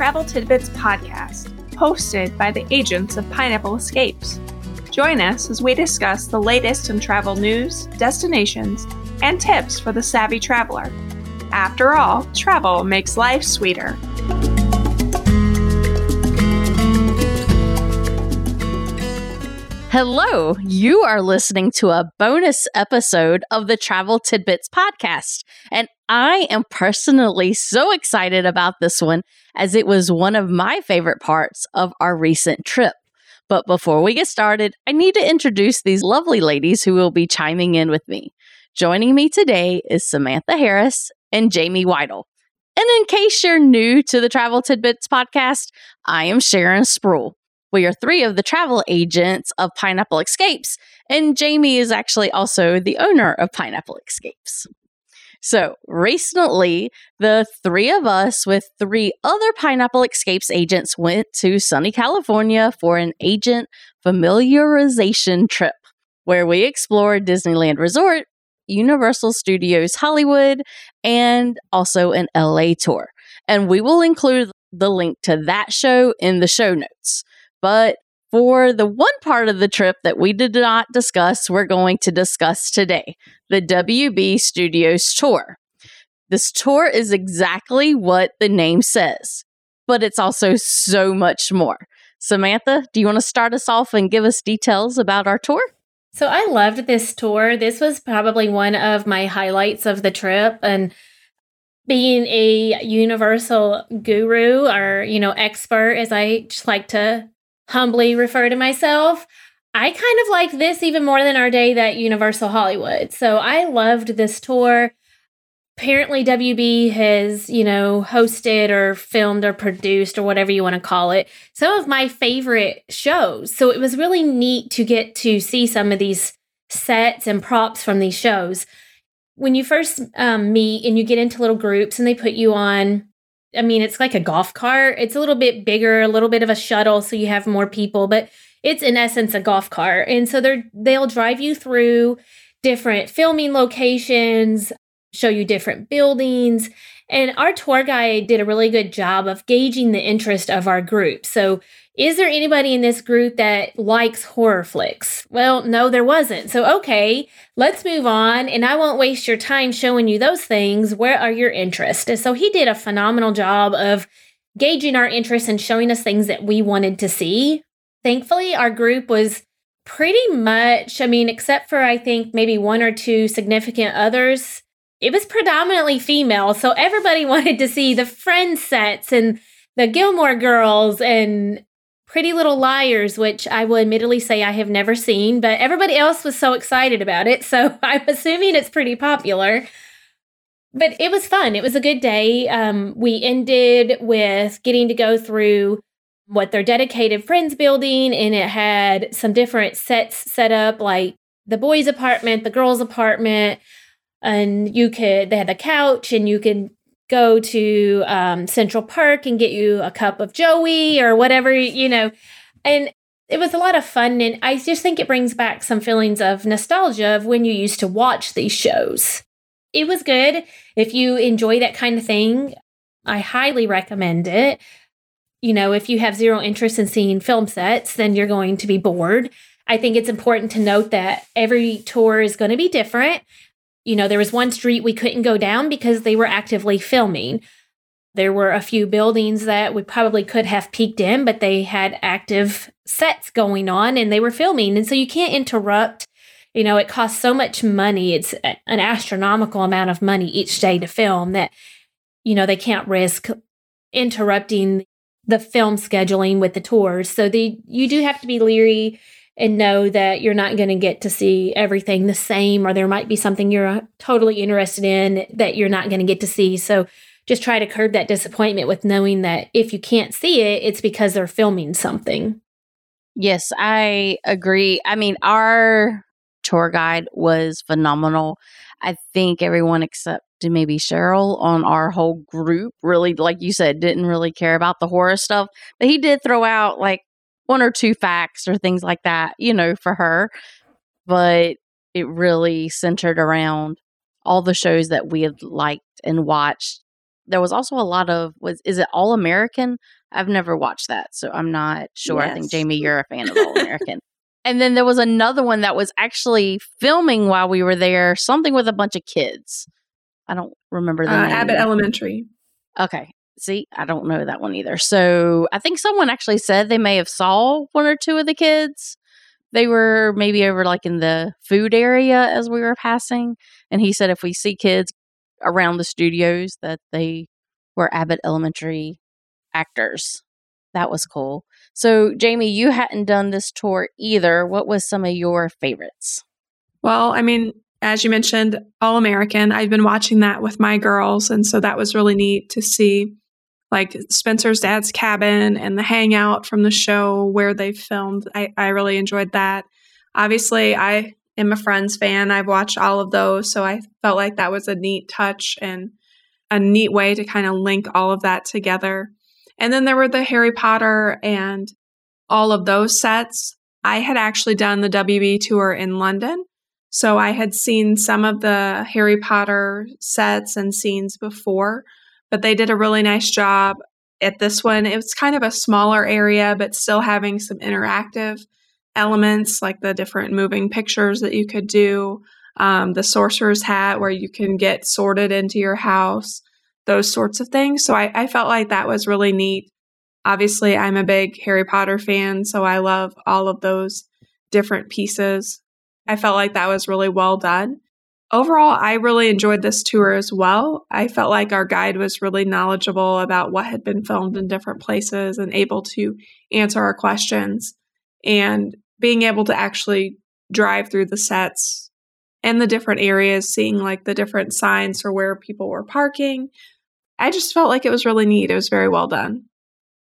Travel Tidbits podcast, hosted by the agents of Pineapple Escapes. Join us as we discuss the latest in travel news, destinations, and tips for the savvy traveler. After all, travel makes life sweeter. Hello, you are listening to a bonus episode of the Travel Tidbits podcast. And I am personally so excited about this one as it was one of my favorite parts of our recent trip. But before we get started, I need to introduce these lovely ladies who will be chiming in with me. Joining me today is Samantha Harris and Jamie Weidel. And in case you're new to the Travel Tidbits podcast, I am Sharon Sproul. We are three of the travel agents of Pineapple Escapes, and Jamie is actually also the owner of Pineapple Escapes. So recently, the three of us with three other Pineapple Escapes agents went to sunny California for an agent familiarization trip where we explored Disneyland Resort, Universal Studios Hollywood, and also an LA tour. And we will include the link to that show in the show notes. But for the one part of the trip that we did not discuss, we're going to discuss today the WB Studios tour. This tour is exactly what the name says, but it's also so much more. Samantha, do you want to start us off and give us details about our tour? So I loved this tour. This was probably one of my highlights of the trip and being a universal guru or, you know, expert as I just like to humbly refer to myself. I kind of like this even more than our day at Universal Hollywood. So I loved this tour. Apparently, WB has, you know, hosted or filmed or produced or whatever you want to call it, some of my favorite shows. So it was really neat to get to see some of these sets and props from these shows. When you first um, meet and you get into little groups and they put you on I mean, it's like a golf cart. It's a little bit bigger, a little bit of a shuttle, so you have more people, but it's in essence a golf cart. And so they're they'll drive you through different filming locations, show you different buildings. And our tour guide did a really good job of gauging the interest of our group. So is there anybody in this group that likes horror flicks? Well, no, there wasn't. So, okay, let's move on. And I won't waste your time showing you those things. Where are your interests? And so he did a phenomenal job of gauging our interests and showing us things that we wanted to see. Thankfully, our group was pretty much, I mean, except for I think maybe one or two significant others, it was predominantly female. So everybody wanted to see the friend sets and the Gilmore girls and Pretty Little Liars, which I will admittedly say I have never seen, but everybody else was so excited about it. So I'm assuming it's pretty popular. But it was fun. It was a good day. Um, we ended with getting to go through what their dedicated friends building, and it had some different sets set up, like the boys' apartment, the girls' apartment, and you could they had a couch, and you could go to um, Central Perk and get you a cup of Joey or whatever, you know. And it was a lot of fun. And I just think it brings back some feelings of nostalgia of when you used to watch these shows. It was good. If you enjoy that kind of thing, I highly recommend it. You know, if you have zero interest in seeing film sets, then you're going to be bored. I think it's important to note that every tour is going to be different. You know, there was one street we couldn't go down because they were actively filming. There were a few buildings that we probably could have peeked in, but they had active sets going on and they were filming. And so you can't interrupt. You know, it costs so much money. It's an astronomical amount of money each day to film that, you know, they can't risk interrupting the film scheduling with the tours. So the you do have to be leery and know that you're not going to get to see everything the same, or there might be something you're uh, totally interested in that you're not going to get to see. So just try to curb that disappointment with knowing that if you can't see it, it's because they're filming something. Yes, I agree. I mean, our tour guide was phenomenal. I think everyone except maybe Cheryl on our whole group really, like you said, didn't really care about the horror stuff. But he did throw out like one or two facts or things like that, you know, for her. But it really centered around all the shows that we had liked and watched there was also a lot of was is it All American? I've never watched that, so I'm not sure. Yes. I think Jamie, you're a fan of All American. and then there was another one that was actually filming while we were there, something with a bunch of kids. I don't remember the uh, name. Abbott Elementary. Okay. See, I don't know that one either. So I think someone actually said they may have saw one or two of the kids. They were maybe over like in the food area as we were passing. And he said if we see kids around the studios that they were Abbott Elementary actors. That was cool. So, Jamie, you hadn't done this tour either. What was some of your favorites? Well, I mean, as you mentioned, All American. I've been watching that with my girls. And so that was really neat to see like Spencer's dad's cabin and the hangout from the show where they filmed. I, I really enjoyed that. Obviously, I am a Friends fan. I've watched all of those. So I felt like that was a neat touch and a neat way to kind of link all of that together. And then there were the Harry Potter and all of those sets. I had actually done the WB tour in London. So I had seen some of the Harry Potter sets and scenes before, but they did a really nice job at this one. It was kind of a smaller area, but still having some interactive elements like the different moving pictures that you could do, um, the sorcerer's hat where you can get sorted into your house, those sorts of things. So I, I felt like that was really neat. Obviously, I'm a big Harry Potter fan, so I love all of those different pieces. I felt like that was really well done. Overall, I really enjoyed this tour as well. I felt like our guide was really knowledgeable about what had been filmed in different places and able to answer our questions and being able to actually drive through the sets and the different areas, seeing like the different signs for where people were parking. I just felt like it was really neat. It was very well done.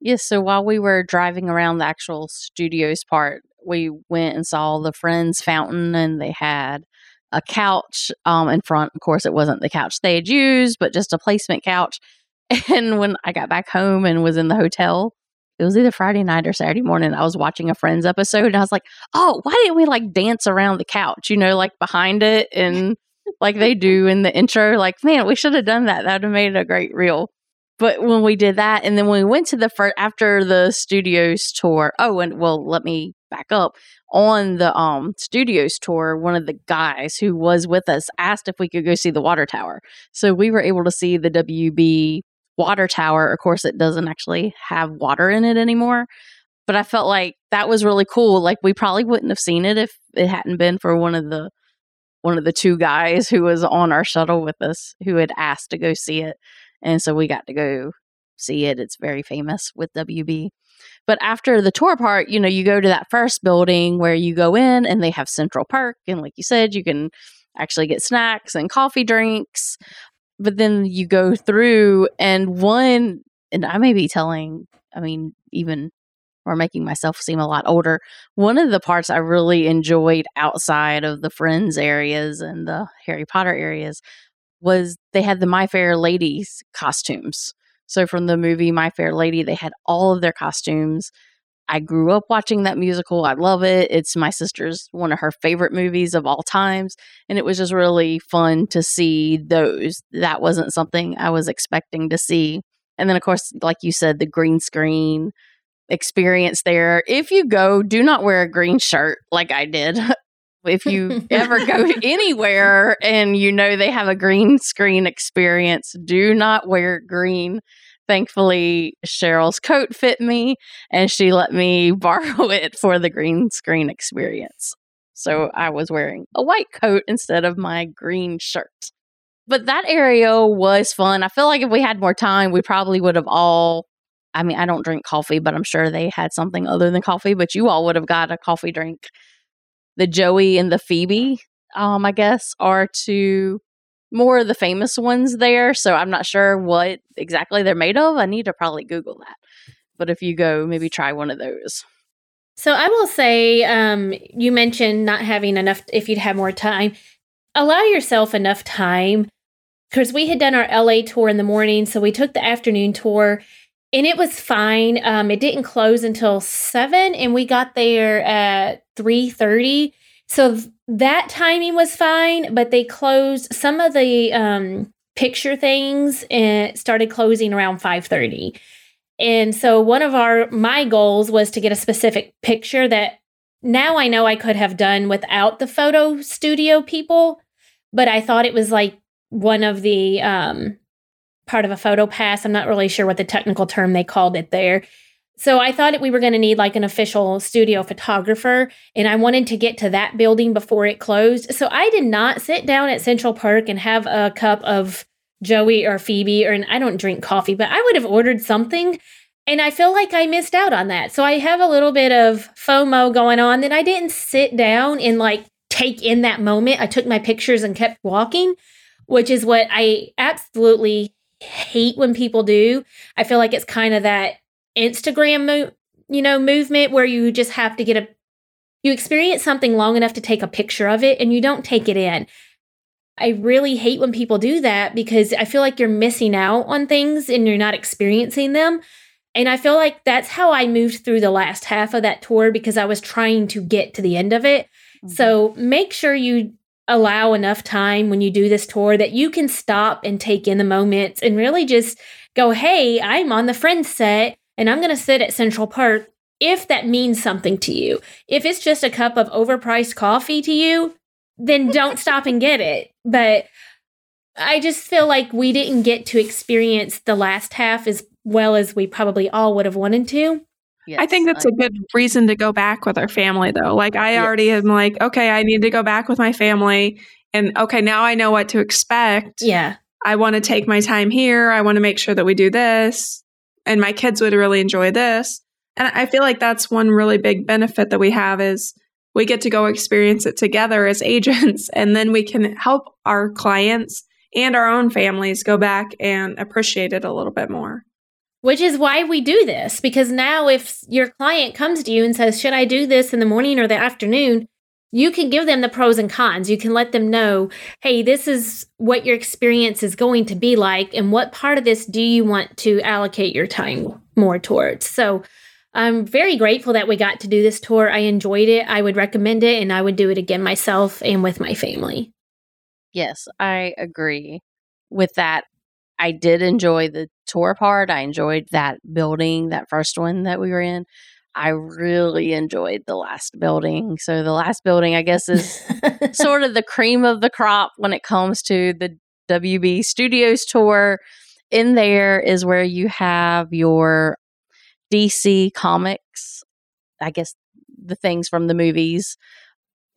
Yes. so while we were driving around the actual studios part, we went and saw the Friends fountain, and they had a couch um, in front. Of course, it wasn't the couch they had used, but just a placement couch. And when I got back home and was in the hotel, it was either Friday night or Saturday morning. I was watching a Friends episode and I was like, oh, why didn't we like dance around the couch, you know, like behind it and like they do in the intro? Like, man, we should have done that. That would have made a great reel. But when we did that, and then when we went to the first after the studios tour, oh, and well, let me back up on the um studios tour. One of the guys who was with us asked if we could go see the water tower, so we were able to see the WB water tower. Of course, it doesn't actually have water in it anymore. But I felt like that was really cool. Like we probably wouldn't have seen it if it hadn't been for one of the one of the two guys who was on our shuttle with us who had asked to go see it. And so we got to go see it. It's very famous with WB. But after the tour part, you know, you go to that first building where you go in and they have Central Perk. And like you said, you can actually get snacks and coffee drinks but then you go through and one and I may be telling I mean even or making myself seem a lot older. One of the parts I really enjoyed outside of the friends areas and the Harry Potter areas was they had the My Fair Ladies costumes. So from the movie My Fair Lady, they had all of their costumes I grew up watching that musical. I love it. It's my sister's one of her favorite movies of all times. And it was just really fun to see those. That wasn't something I was expecting to see. And then, of course, like you said, the green screen experience there. If you go, do not wear a green shirt like I did. if you ever go anywhere and you know they have a green screen experience, do not wear green thankfully Cheryl's coat fit me and she let me borrow it for the green screen experience. So I was wearing a white coat instead of my green shirt. But that area was fun. I feel like if we had more time, we probably would have all I mean, I don't drink coffee, but I'm sure they had something other than coffee, but you all would have got a coffee drink. The Joey and the Phoebe, um, I guess, are two more of the famous ones there. So I'm not sure what exactly they're made of. I need to probably Google that. But if you go, maybe try one of those. So I will say, um, you mentioned not having enough, if you'd have more time, allow yourself enough time because we had done our LA tour in the morning. So we took the afternoon tour and it was fine. Um, it didn't close until seven and we got there at 3 30 so that timing was fine, but they closed some of the um, picture things and it started closing around 5:30. And so one of our my goals was to get a specific picture that now I know I could have done without the photo studio people, but I thought it was like one of the um part of a photo pass. I'm not really sure what the technical term they called it there. So I thought we were going to need like an official studio photographer, and I wanted to get to that building before it closed. So I did not sit down at Central Perk and have a cup of Joey or Phoebe, or I don't drink coffee, but I would have ordered something. And I feel like I missed out on that. So I have a little bit of FOMO going on that I didn't sit down and like take in that moment. I took my pictures and kept walking, which is what I absolutely hate when people do. I feel like it's kind of that Instagram, mo- you know, movement where you just have to get a you experience something long enough to take a picture of it and you don't take it in. I really hate when people do that because I feel like you're missing out on things and you're not experiencing them. And I feel like that's how I moved through the last half of that tour because I was trying to get to the end of it. Mm-hmm. So make sure you allow enough time when you do this tour that you can stop and take in the moments and really just go, hey, I'm on the Friends set and I'm going to sit at Central Perk. if that means something to you. If it's just a cup of overpriced coffee to you, then don't stop and get it. But I just feel like we didn't get to experience the last half as well as we probably all would have wanted to. Yes, I think that's a good reason to go back with our family, though. Like, I yes. already am like, okay, I need to go back with my family. And okay, now I know what to expect. Yeah. I want to take my time here. I want to make sure that we do this and my kids would really enjoy this. And I feel like that's one really big benefit that we have is we get to go experience it together as agents and then we can help our clients and our own families go back and appreciate it a little bit more. Which is why we do this because now if your client comes to you and says, "Should I do this in the morning or the afternoon?" you can give them the pros and cons. You can let them know, hey, this is what your experience is going to be like, and what part of this do you want to allocate your time more towards? So I'm very grateful that we got to do this tour. I enjoyed it. I would recommend it, and I would do it again myself and with my family. Yes, I agree with that. I did enjoy the tour part. I enjoyed that building, that first one that we were in. I really enjoyed the last building. So the last building, I guess, is sort of the cream of the crop when it comes to the WB Studios tour. In there is where you have your DC comics, I guess the things from the movies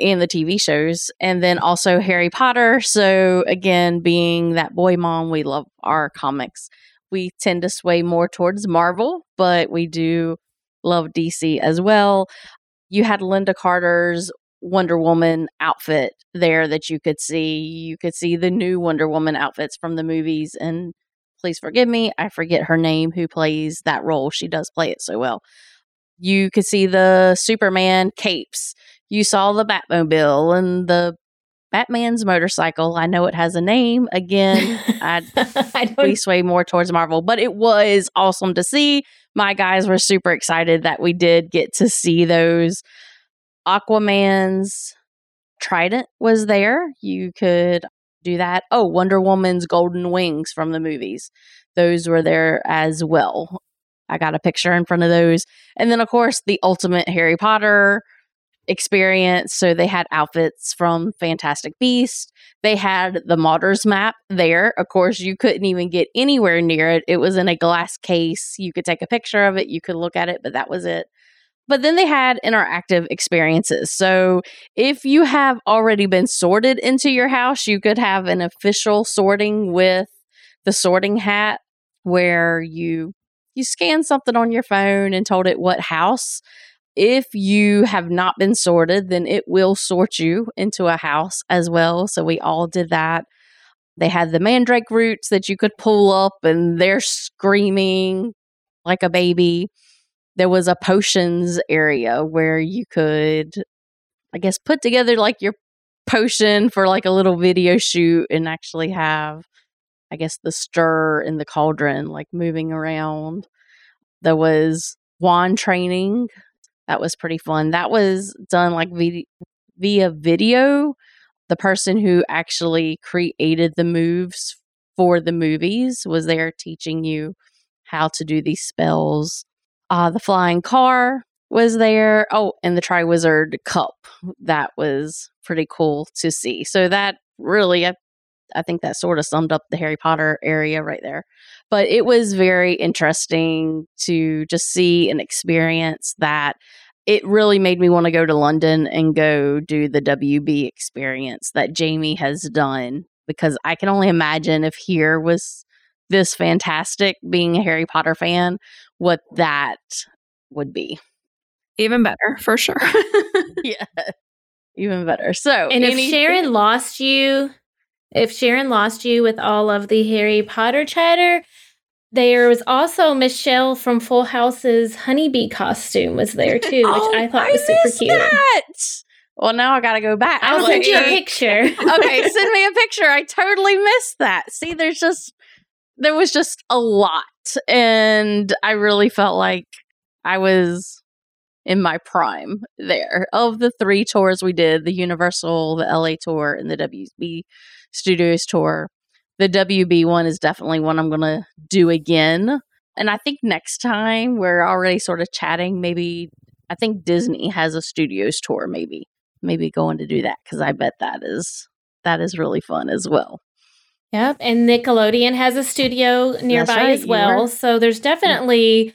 and the TV shows, and then also Harry Potter. So, again, being that boy mom, we love our comics. We tend to sway more towards Marvel, but we do love DC as well. You had Lynda Carter's Wonder Woman outfit there that you could see. You could see the new Wonder Woman outfits from the movies. And please forgive me, I forget her name who plays that role. She does play it so well. You could see the Superman capes. You saw the Batmobile and the Batman's motorcycle. I know it has a name. Again, I, I we sway more towards Marvel, but it was awesome to see. My guys were super excited that we did get to see those. Aquaman's trident was there. You could do that. Oh, Wonder Woman's golden wings from the movies. Those were there as well. I got a picture in front of those. And then, of course, the ultimate Harry Potter experience. So they had outfits from Fantastic Beast. They had the Marauder's map there. Of course, you couldn't even get anywhere near it. It was in a glass case. You could take a picture of it, you could look at it, but that was it. But then they had interactive experiences. So if you have already been sorted into your house, you could have an official sorting with the sorting hat where you you scan something on your phone and told it what house if you have not been sorted, then it will sort you into a house as well. So we all did that. They had the mandrake roots that you could pull up, and they're screaming like a baby. There was a potions area where you could, I guess, put together like your potion for like a little video shoot and actually have, I guess, the stir in the cauldron like moving around. There was wand training that was pretty fun. That was done like via, video. The person who actually created the moves for the movies was there teaching you how to do these spells. Uh, the flying car was there. Oh, and the Triwizard Cup. That was pretty cool to see. So that really, I, I think that sort of summed up the Harry Potter area right there. But it was very interesting to just see and experience that. It really made me want to go to London and go do the WB experience that Jamie has done because I can only imagine if here was this fantastic being a Harry Potter fan, what that would be. Even better, for sure. yeah. Even better. So, and if Sharon lost you, if Sharon lost you with all of the Harry Potter chatter, there was also Michelle from Full House's honeybee costume was there too, which oh, I thought I was super cute. That. Well, now I got to go back. I'll send you a picture. okay, send me a picture. I totally missed that. See, there's just there was just a lot, and I really felt like I was in my prime there. Of the three tours we did, the Universal, the LA tour, and the WB Studios tour, the WB one is definitely one I'm going to do again. And I think next time we're already sort of chatting, maybe I think Disney has a studios tour, maybe maybe going to do that because I bet that is that is really fun as well. Yep, and Nickelodeon has a studio nearby right, as well. So there's definitely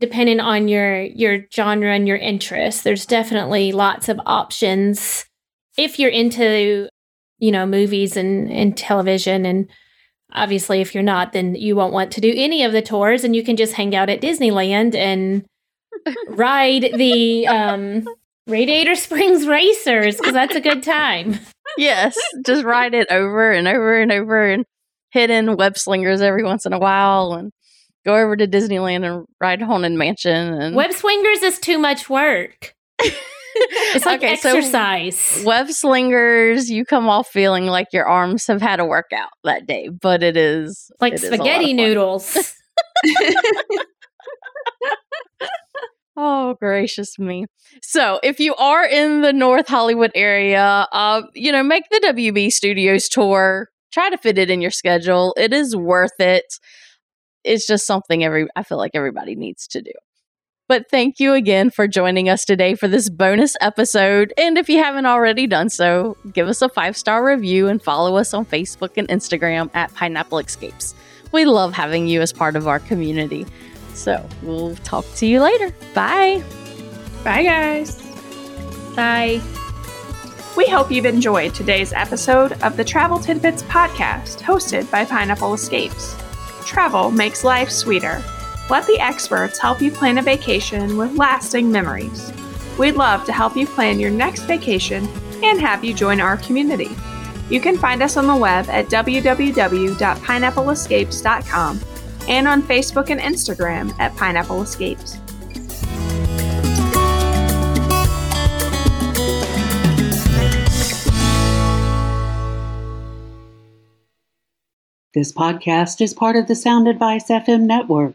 depending on your your genre and your interests, there's definitely lots of options if you're into you know movies and and television and obviously if you're not then you won't want to do any of the tours and you can just hang out at Disneyland and ride the um Radiator Springs Racers because that's a good time. yes, just ride it over and over and over and hit in web slingers every once in a while and go over to Disneyland and ride Haunted Mansion. And web swingers is too much work. it's like okay, exercise. So web slingers, you come off feeling like your arms have had a workout that day, but it is like it spaghetti is noodles. Oh, gracious me. So, if you are in the North Hollywood area, uh, you know, make the WB Studios tour. Try to fit it in your schedule. It is worth it. It's just something every I feel like everybody needs to do. But thank you again for joining us today for this bonus episode. And if you haven't already done so, give us a five star review and follow us on Facebook and Instagram at Pineapple Escapes. We love having you as part of our community. So we'll talk to you later. Bye. Bye, guys. Bye. We hope you've enjoyed today's episode of the Travel Tidbits podcast hosted by Pineapple Escapes. Travel makes life sweeter. Let the experts help you plan a vacation with lasting memories. We'd love to help you plan your next vacation and have you join our community. You can find us on the web at www.pineappleescapes.com and on Facebook and Instagram at Pineapple Escapes. This podcast is part of the Sound Advice FM network.